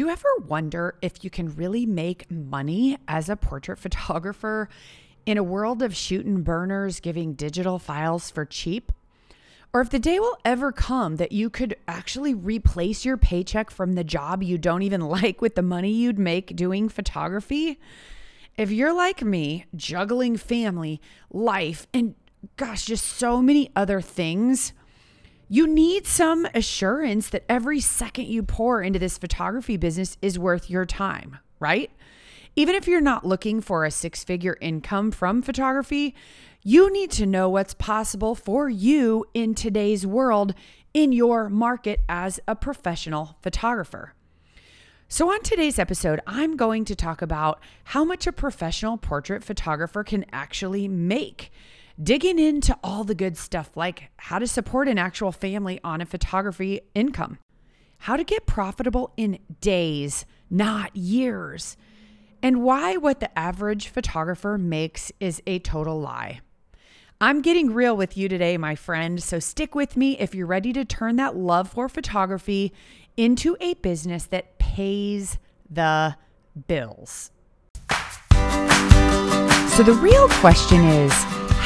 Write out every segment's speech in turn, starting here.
Do you ever wonder if you can really make money as a portrait photographer in a world of shooting burners giving digital files for cheap? Or if the day will ever come that you could actually replace your paycheck from the job you don't even like with the money you'd make doing photography? If you're like me, juggling family, life, and gosh, just so many other things, you need some assurance that every second you pour into this photography business is worth your time, right? Even if you're not looking for a six figure income from photography, you need to know what's possible for you in today's world in your market as a professional photographer. So, on today's episode, I'm going to talk about how much a professional portrait photographer can actually make digging into all the good stuff like how to support an actual family on a photography income, how to get profitable in days, not years, and why what the average photographer makes is a total lie. I'm getting real with you today, my friend, so stick with me if you're ready to turn that love for photography into a business that pays the bills. So, the real question is,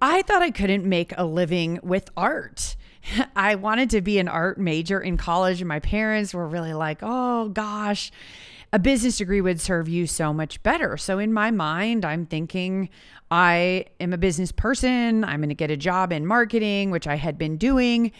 I thought I couldn't make a living with art. I wanted to be an art major in college, and my parents were really like, oh gosh, a business degree would serve you so much better. So, in my mind, I'm thinking I am a business person. I'm going to get a job in marketing, which I had been doing.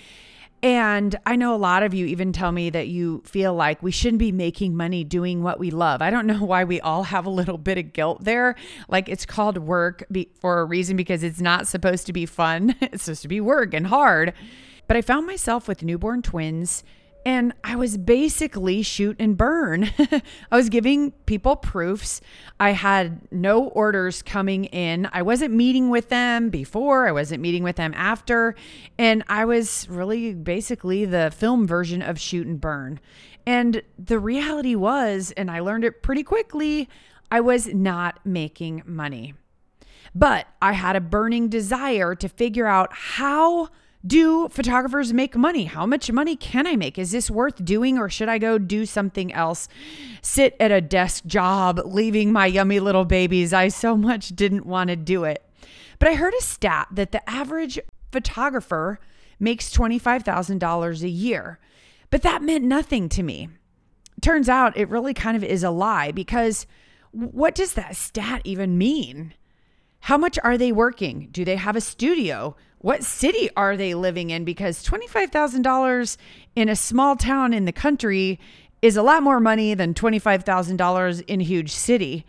And I know a lot of you even tell me that you feel like we shouldn't be making money doing what we love. I don't know why we all have a little bit of guilt there. Like it's called work for a reason because it's not supposed to be fun, it's supposed to be work and hard. But I found myself with newborn twins and I was basically shoot and burn. I was giving people proofs. I had no orders coming in. I wasn't meeting with them before, I wasn't meeting with them after. And I was really basically the film version of shoot and burn. And the reality was, and I learned it pretty quickly, I was not making money. But I had a burning desire to figure out how do photographers make money? How much money can I make? Is this worth doing or should I go do something else? Sit at a desk job, leaving my yummy little babies. I so much didn't want to do it. But I heard a stat that the average photographer makes $25,000 a year. But that meant nothing to me. Turns out it really kind of is a lie because what does that stat even mean? How much are they working? Do they have a studio? What city are they living in? Because $25,000 in a small town in the country is a lot more money than $25,000 in a huge city.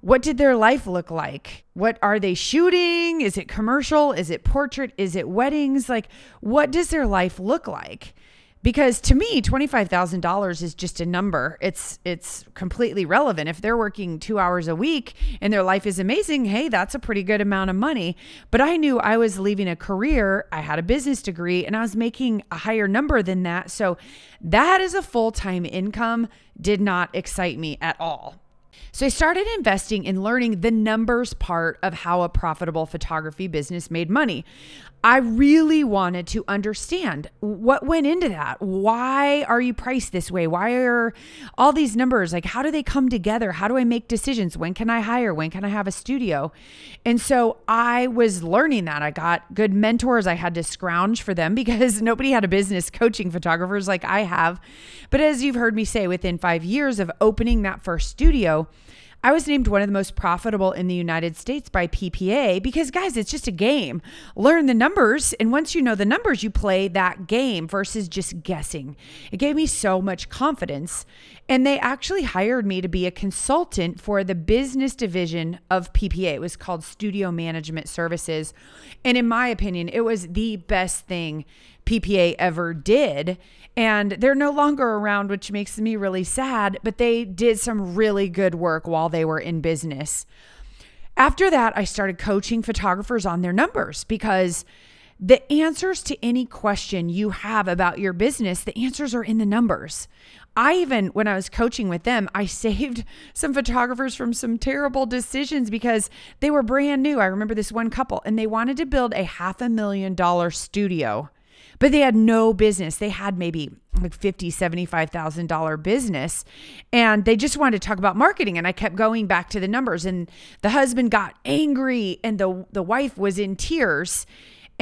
What did their life look like? What are they shooting? Is it commercial? Is it portrait? Is it weddings? Like, what does their life look like? Because to me $25,000 is just a number. It's it's completely relevant. If they're working 2 hours a week and their life is amazing, hey, that's a pretty good amount of money. But I knew I was leaving a career, I had a business degree and I was making a higher number than that. So that is a full-time income did not excite me at all. So I started investing in learning the numbers part of how a profitable photography business made money. I really wanted to understand what went into that. Why are you priced this way? Why are all these numbers like how do they come together? How do I make decisions? When can I hire? When can I have a studio? And so I was learning that. I got good mentors. I had to scrounge for them because nobody had a business coaching photographers like I have. But as you've heard me say within 5 years of opening that first studio, I was named one of the most profitable in the United States by PPA because, guys, it's just a game. Learn the numbers. And once you know the numbers, you play that game versus just guessing. It gave me so much confidence. And they actually hired me to be a consultant for the business division of PPA. It was called Studio Management Services. And in my opinion, it was the best thing PPA ever did. And they're no longer around, which makes me really sad, but they did some really good work while they were in business. After that, I started coaching photographers on their numbers because the answers to any question you have about your business, the answers are in the numbers. I even, when I was coaching with them, I saved some photographers from some terrible decisions because they were brand new. I remember this one couple and they wanted to build a half a million dollar studio but they had no business. They had maybe like fifty, seventy-five thousand dollar business, and they just wanted to talk about marketing. And I kept going back to the numbers, and the husband got angry, and the the wife was in tears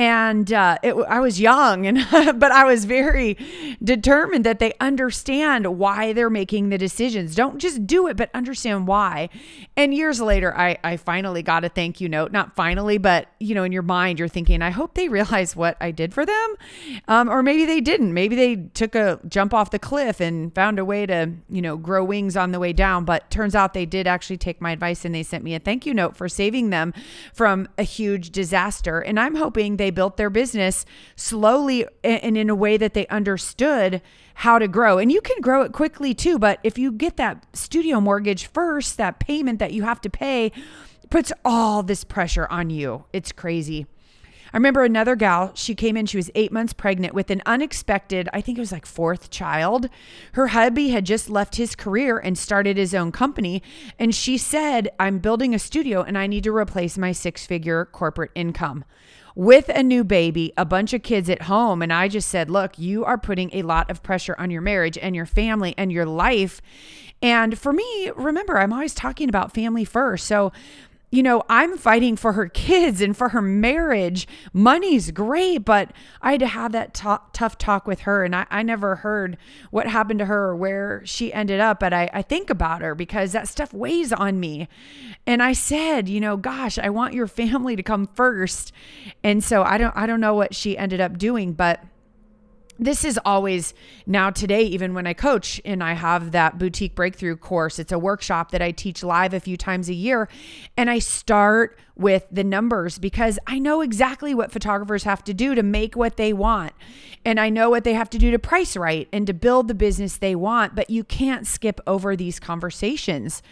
and uh, it, I was young, and but I was very determined that they understand why they're making the decisions. Don't just do it, but understand why. And years later, I, I finally got a thank you note. Not finally, but you know, in your mind, you're thinking, I hope they realize what I did for them, um, or maybe they didn't. Maybe they took a jump off the cliff and found a way to you know grow wings on the way down. But turns out they did actually take my advice and they sent me a thank you note for saving them from a huge disaster. And I'm hoping they built their business slowly and in a way that they understood how to grow. And you can grow it quickly too, but if you get that studio mortgage first, that payment that you have to pay puts all this pressure on you. It's crazy. I remember another gal, she came in, she was eight months pregnant with an unexpected, I think it was like fourth child. Her hubby had just left his career and started his own company. And she said, I'm building a studio and I need to replace my six figure corporate income with a new baby, a bunch of kids at home. And I just said, look, you are putting a lot of pressure on your marriage and your family and your life. And for me, remember, I'm always talking about family first. So you know, I'm fighting for her kids and for her marriage. Money's great, but I had to have that t- tough talk with her. And I, I never heard what happened to her or where she ended up. But I, I think about her because that stuff weighs on me. And I said, you know, gosh, I want your family to come first. And so I don't, I don't know what she ended up doing, but this is always now today even when i coach and i have that boutique breakthrough course it's a workshop that i teach live a few times a year. And i start with the numbers because i know exactly what photographers have to do to make what they want. And i know what they have to do to price right and to build the business they want but you can't skip over these conversations.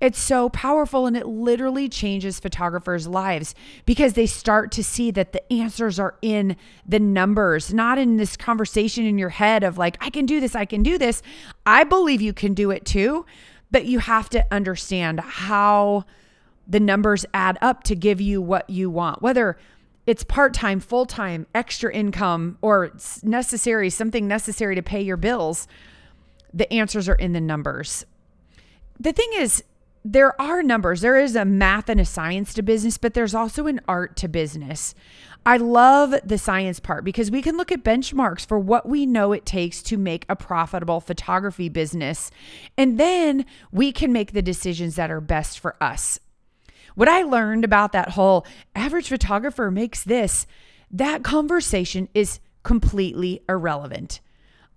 It's so powerful and it literally changes photographers' lives because they start to see that the answers are in the numbers, not in this conversation in your head of like, I can do this, I can do this. I believe you can do it too, but you have to understand how the numbers add up to give you what you want, whether it's part time, full time, extra income, or it's necessary, something necessary to pay your bills. The answers are in the numbers. The thing is, there are numbers. There is a math and a science to business, but there's also an art to business. I love the science part because we can look at benchmarks for what we know it takes to make a profitable photography business. And then we can make the decisions that are best for us. What I learned about that whole average photographer makes this, that conversation is completely irrelevant.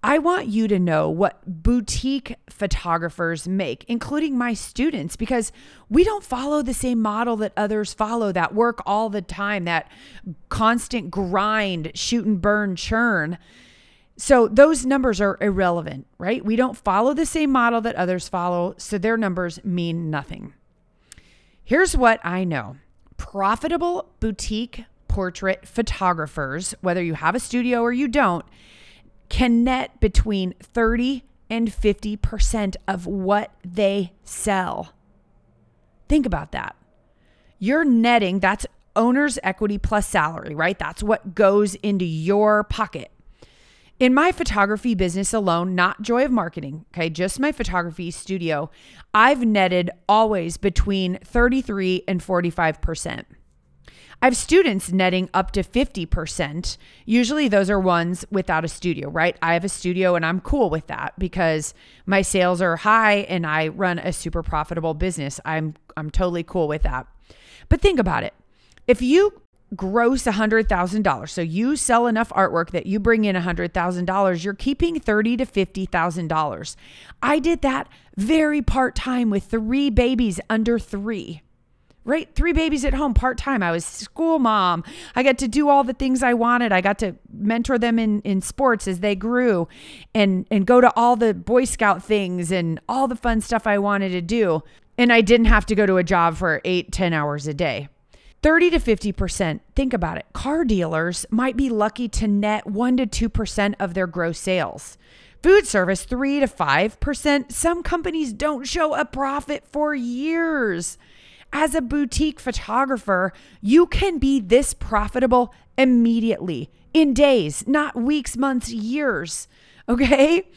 I want you to know what boutique photographers make, including my students, because we don't follow the same model that others follow that work all the time, that constant grind, shoot and burn, churn. So those numbers are irrelevant, right? We don't follow the same model that others follow, so their numbers mean nothing. Here's what I know profitable boutique portrait photographers, whether you have a studio or you don't, can net between 30 and 50% of what they sell. Think about that. You're netting, that's owner's equity plus salary, right? That's what goes into your pocket. In my photography business alone, not Joy of Marketing, okay, just my photography studio, I've netted always between 33 and 45%. I have students netting up to 50%. Usually those are ones without a studio, right? I have a studio and I'm cool with that because my sales are high and I run a super profitable business. I'm I'm totally cool with that. But think about it. If you gross $100,000, so you sell enough artwork that you bring in $100,000, you're keeping 30 to $50,000. I did that very part-time with 3 babies under 3 right? Three babies at home part time. I was school mom. I got to do all the things I wanted. I got to mentor them in, in sports as they grew and, and go to all the Boy Scout things and all the fun stuff I wanted to do. And I didn't have to go to a job for eight, ten hours a day. 30 to 50%. Think about it. Car dealers might be lucky to net 1 to 2% of their gross sales. Food service, 3 to 5%. Some companies don't show a profit for years as a boutique photographer, you can be this profitable immediately in days, not weeks, months, years. Okay.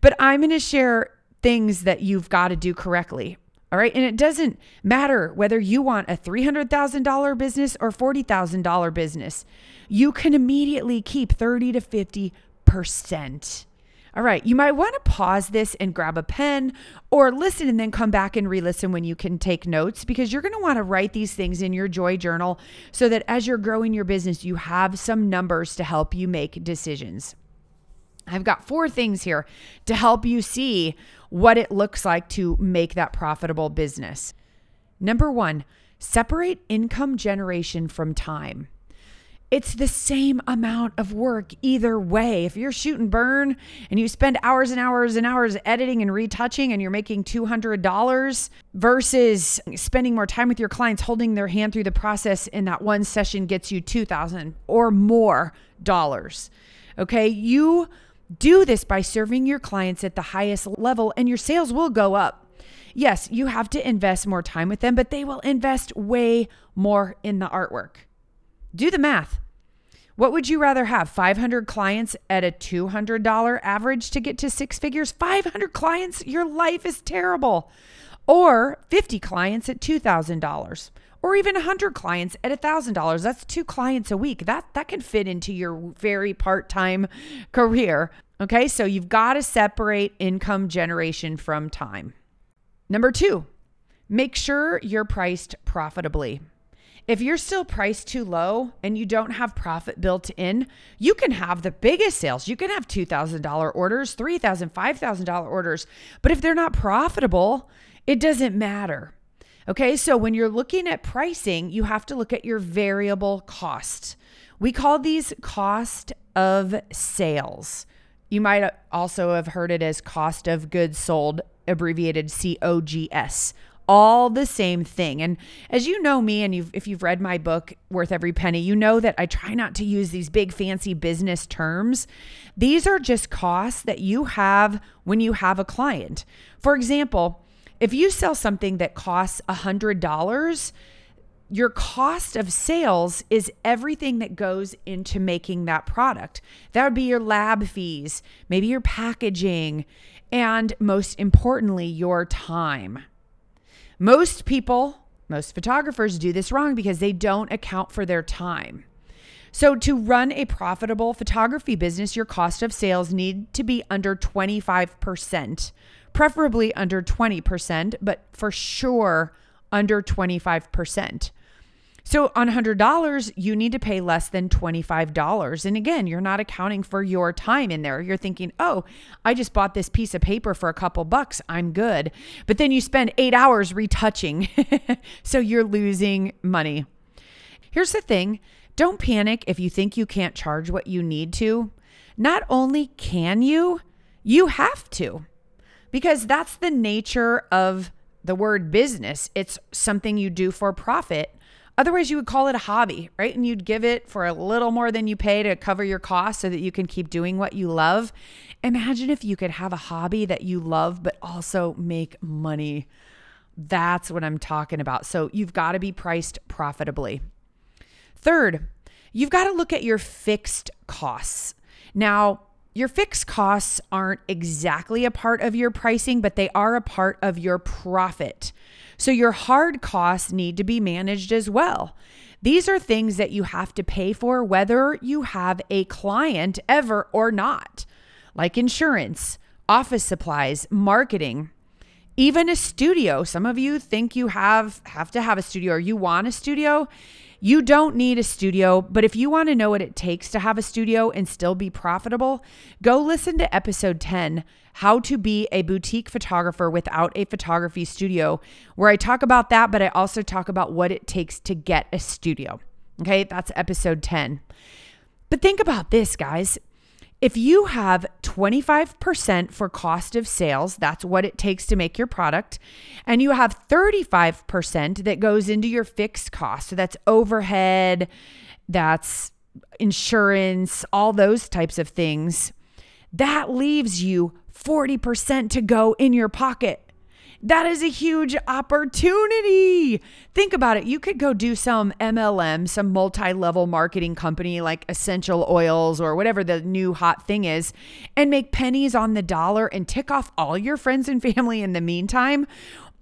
But I'm going to share things that you've got to do correctly. All right. And it doesn't matter whether you want a $300,000 business or $40,000 business, you can immediately keep 30 to 50%. All right, you might want to pause this and grab a pen or listen and then come back and re listen when you can take notes because you're going to want to write these things in your joy journal so that as you're growing your business, you have some numbers to help you make decisions. I've got four things here to help you see what it looks like to make that profitable business. Number one, separate income generation from time it's the same amount of work either way. If you're shooting burn and you spend hours and hours and hours editing and retouching and you're making $200 versus spending more time with your clients holding their hand through the process and that one session gets you 2000 or more dollars. Okay? You do this by serving your clients at the highest level and your sales will go up. Yes, you have to invest more time with them, but they will invest way more in the artwork. Do the math. What would you rather have? 500 clients at a $200 average to get to six figures? 500 clients? Your life is terrible. Or 50 clients at $2,000 or even 100 clients at $1,000. That's two clients a week. That that can fit into your very part-time career. Okay? So you've got to separate income generation from time. Number 2, make sure you're priced profitably. If you're still priced too low and you don't have profit built in, you can have the biggest sales. You can have $2,000 orders, $3,000, $5,000 orders. But if they're not profitable, it doesn't matter. Okay, so when you're looking at pricing, you have to look at your variable costs. We call these cost of sales. You might also have heard it as cost of goods sold, abbreviated COGS all the same thing. And as you know me, and you've, if you've read my book, Worth Every Penny, you know that I try not to use these big fancy business terms. These are just costs that you have when you have a client. For example, if you sell something that costs $100, your cost of sales is everything that goes into making that product. That would be your lab fees, maybe your packaging, and most importantly, your time. Most people, most photographers do this wrong because they don't account for their time. So, to run a profitable photography business, your cost of sales need to be under 25%, preferably under 20%, but for sure under 25%. So on $100, you need to pay less than $25. And again, you're not accounting for your time in there. You're thinking, oh, I just bought this piece of paper for a couple bucks. I'm good. But then you spend eight hours retouching. so you're losing money. Here's the thing don't panic if you think you can't charge what you need to. Not only can you, you have to, because that's the nature of the word business. It's something you do for profit. Otherwise, you would call it a hobby, right? And you'd give it for a little more than you pay to cover your costs so that you can keep doing what you love. Imagine if you could have a hobby that you love, but also make money. That's what I'm talking about. So you've got to be priced profitably. Third, you've got to look at your fixed costs. Now, your fixed costs aren't exactly a part of your pricing, but they are a part of your profit. So your hard costs need to be managed as well. These are things that you have to pay for whether you have a client ever or not, like insurance, office supplies, marketing, even a studio. Some of you think you have have to have a studio or you want a studio. You don't need a studio, but if you want to know what it takes to have a studio and still be profitable, go listen to episode 10, How to Be a Boutique Photographer Without a Photography Studio, where I talk about that, but I also talk about what it takes to get a studio. Okay, that's episode 10. But think about this, guys. If you have 25% for cost of sales, that's what it takes to make your product, and you have 35% that goes into your fixed cost. So that's overhead, that's insurance, all those types of things. That leaves you 40% to go in your pocket. That is a huge opportunity. Think about it. You could go do some MLM, some multi level marketing company like Essential Oils or whatever the new hot thing is, and make pennies on the dollar and tick off all your friends and family in the meantime.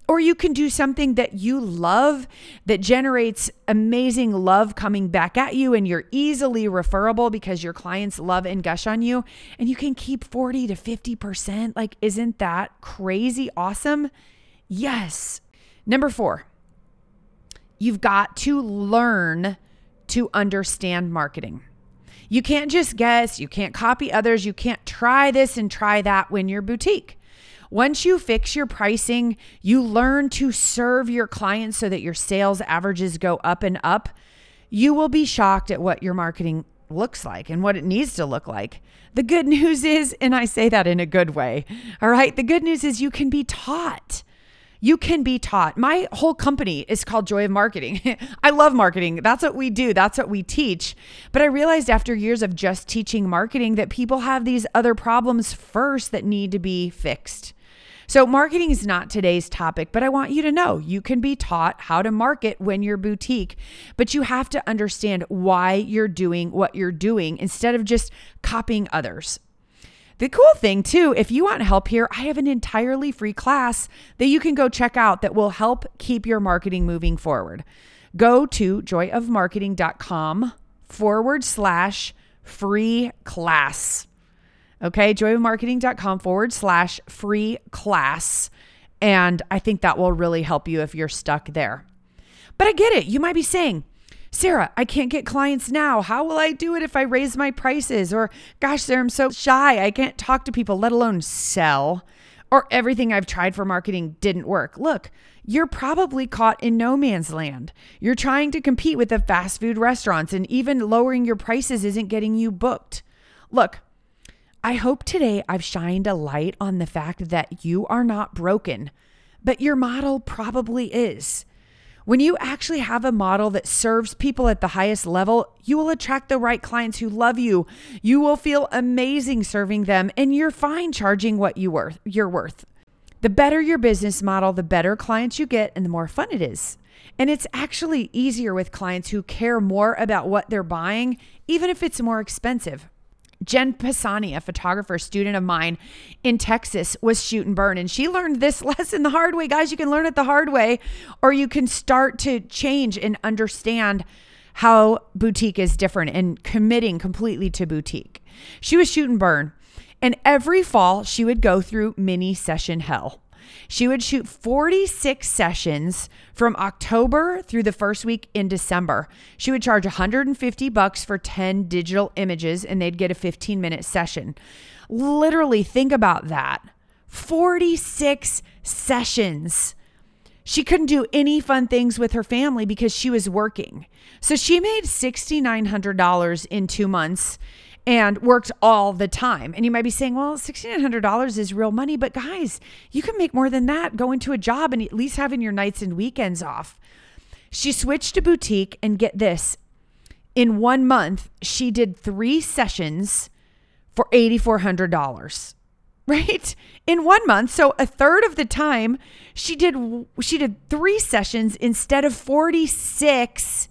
Or you can do something that you love that generates amazing love coming back at you, and you're easily referable because your clients love and gush on you, and you can keep 40 to 50%. Like, isn't that crazy awesome? Yes. Number four, you've got to learn to understand marketing. You can't just guess, you can't copy others, you can't try this and try that when you're boutique. Once you fix your pricing, you learn to serve your clients so that your sales averages go up and up. You will be shocked at what your marketing looks like and what it needs to look like. The good news is, and I say that in a good way, all right, the good news is you can be taught. You can be taught. My whole company is called Joy of Marketing. I love marketing. That's what we do, that's what we teach. But I realized after years of just teaching marketing that people have these other problems first that need to be fixed. So, marketing is not today's topic, but I want you to know you can be taught how to market when you're boutique, but you have to understand why you're doing what you're doing instead of just copying others. The cool thing, too, if you want help here, I have an entirely free class that you can go check out that will help keep your marketing moving forward. Go to joyofmarketing.com forward slash free class. Okay, joyofmarketing.com forward slash free class. And I think that will really help you if you're stuck there. But I get it. You might be saying, Sarah, I can't get clients now. How will I do it if I raise my prices? Or, gosh, Sarah, I'm so shy. I can't talk to people, let alone sell. Or everything I've tried for marketing didn't work. Look, you're probably caught in no man's land. You're trying to compete with the fast food restaurants, and even lowering your prices isn't getting you booked. Look, I hope today I've shined a light on the fact that you are not broken, but your model probably is. When you actually have a model that serves people at the highest level, you will attract the right clients who love you. You will feel amazing serving them and you're fine charging what you worth, you're worth. The better your business model, the better clients you get and the more fun it is. And it's actually easier with clients who care more about what they're buying, even if it's more expensive. Jen Pisani, a photographer student of mine in Texas, was shoot and burn. And she learned this lesson the hard way. Guys, you can learn it the hard way, or you can start to change and understand how boutique is different and committing completely to boutique. She was shoot and burn. And every fall, she would go through mini session hell. She would shoot 46 sessions from October through the first week in December. She would charge 150 bucks for 10 digital images and they'd get a 15 minute session. Literally think about that. 46 sessions. She couldn't do any fun things with her family because she was working. So she made $6,900 in two months and worked all the time. And you might be saying, well, $6,900 is real money. But guys, you can make more than that going to a job and at least having your nights and weekends off. She switched to boutique and get this in one month, she did three sessions for $8,400 right in one month so a third of the time she did she did three sessions instead of 46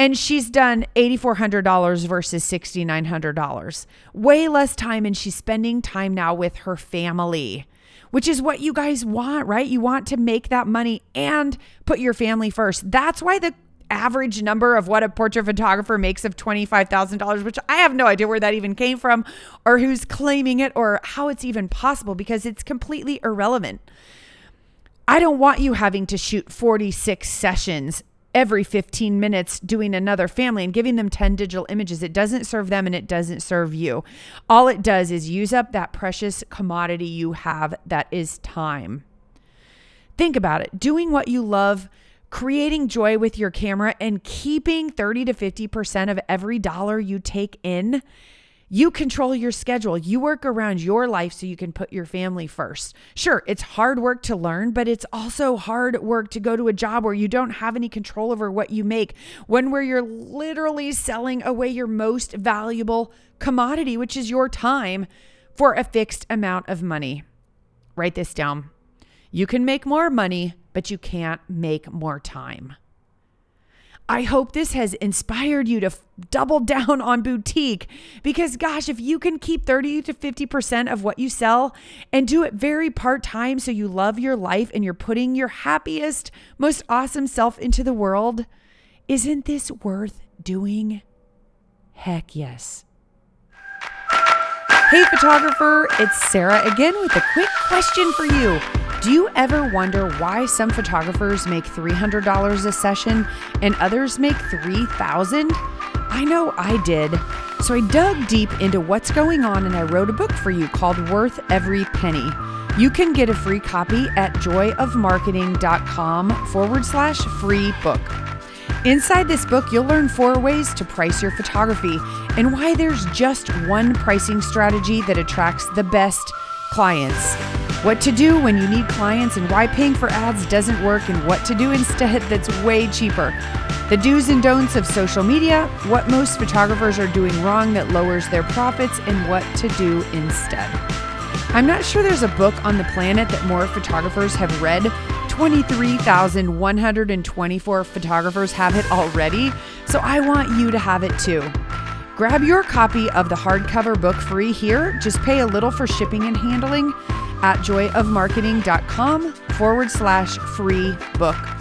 and she's done $8,400 versus $6,900. Way less time, and she's spending time now with her family. which is what you guys want, right? You want to make that money and put your family first. That's why the average number of what a portrait photographer makes of $25,000, which I have no idea where that even came from or who's claiming it or how it's even possible because it's completely irrelevant. I don't want you having to shoot 46 sessions every 15 minutes doing another family and giving them 10 digital images. It doesn't serve them and it doesn't serve you. All it does is use up that precious commodity you have that is time. Think about it doing what you love, creating joy with your camera, and keeping 30 to 50% of every dollar you take in you control your schedule. You work around your life so you can put your family first. Sure, it's hard work to learn, but it's also hard work to go to a job where you don't have any control over what you make, one where you're literally selling away your most valuable commodity, which is your time, for a fixed amount of money. Write this down. You can make more money, but you can't make more time. I hope this has inspired you to f- double down on boutique because, gosh, if you can keep 30 to 50% of what you sell and do it very part time so you love your life and you're putting your happiest, most awesome self into the world, isn't this worth doing? Heck yes. Hey, photographer, it's Sarah again with a quick question for you. Do you ever wonder why some photographers make $300 a session and others make 3000? I know I did. So I dug deep into what's going on and I wrote a book for you called Worth Every Penny. You can get a free copy at joyofmarketing.com forward slash free book. Inside this book, you'll learn four ways to price your photography and why there's just one pricing strategy that attracts the best clients what to do when you need clients and why paying for ads doesn't work and what to do instead that's way cheaper. The do's and don'ts of social media, what most photographers are doing wrong that lowers their profits, and what to do instead. I'm not sure there's a book on the planet that more photographers have read. 23,124 photographers have it already, so I want you to have it too. Grab your copy of the hardcover book free here. Just pay a little for shipping and handling at joyofmarketing.com forward slash free book.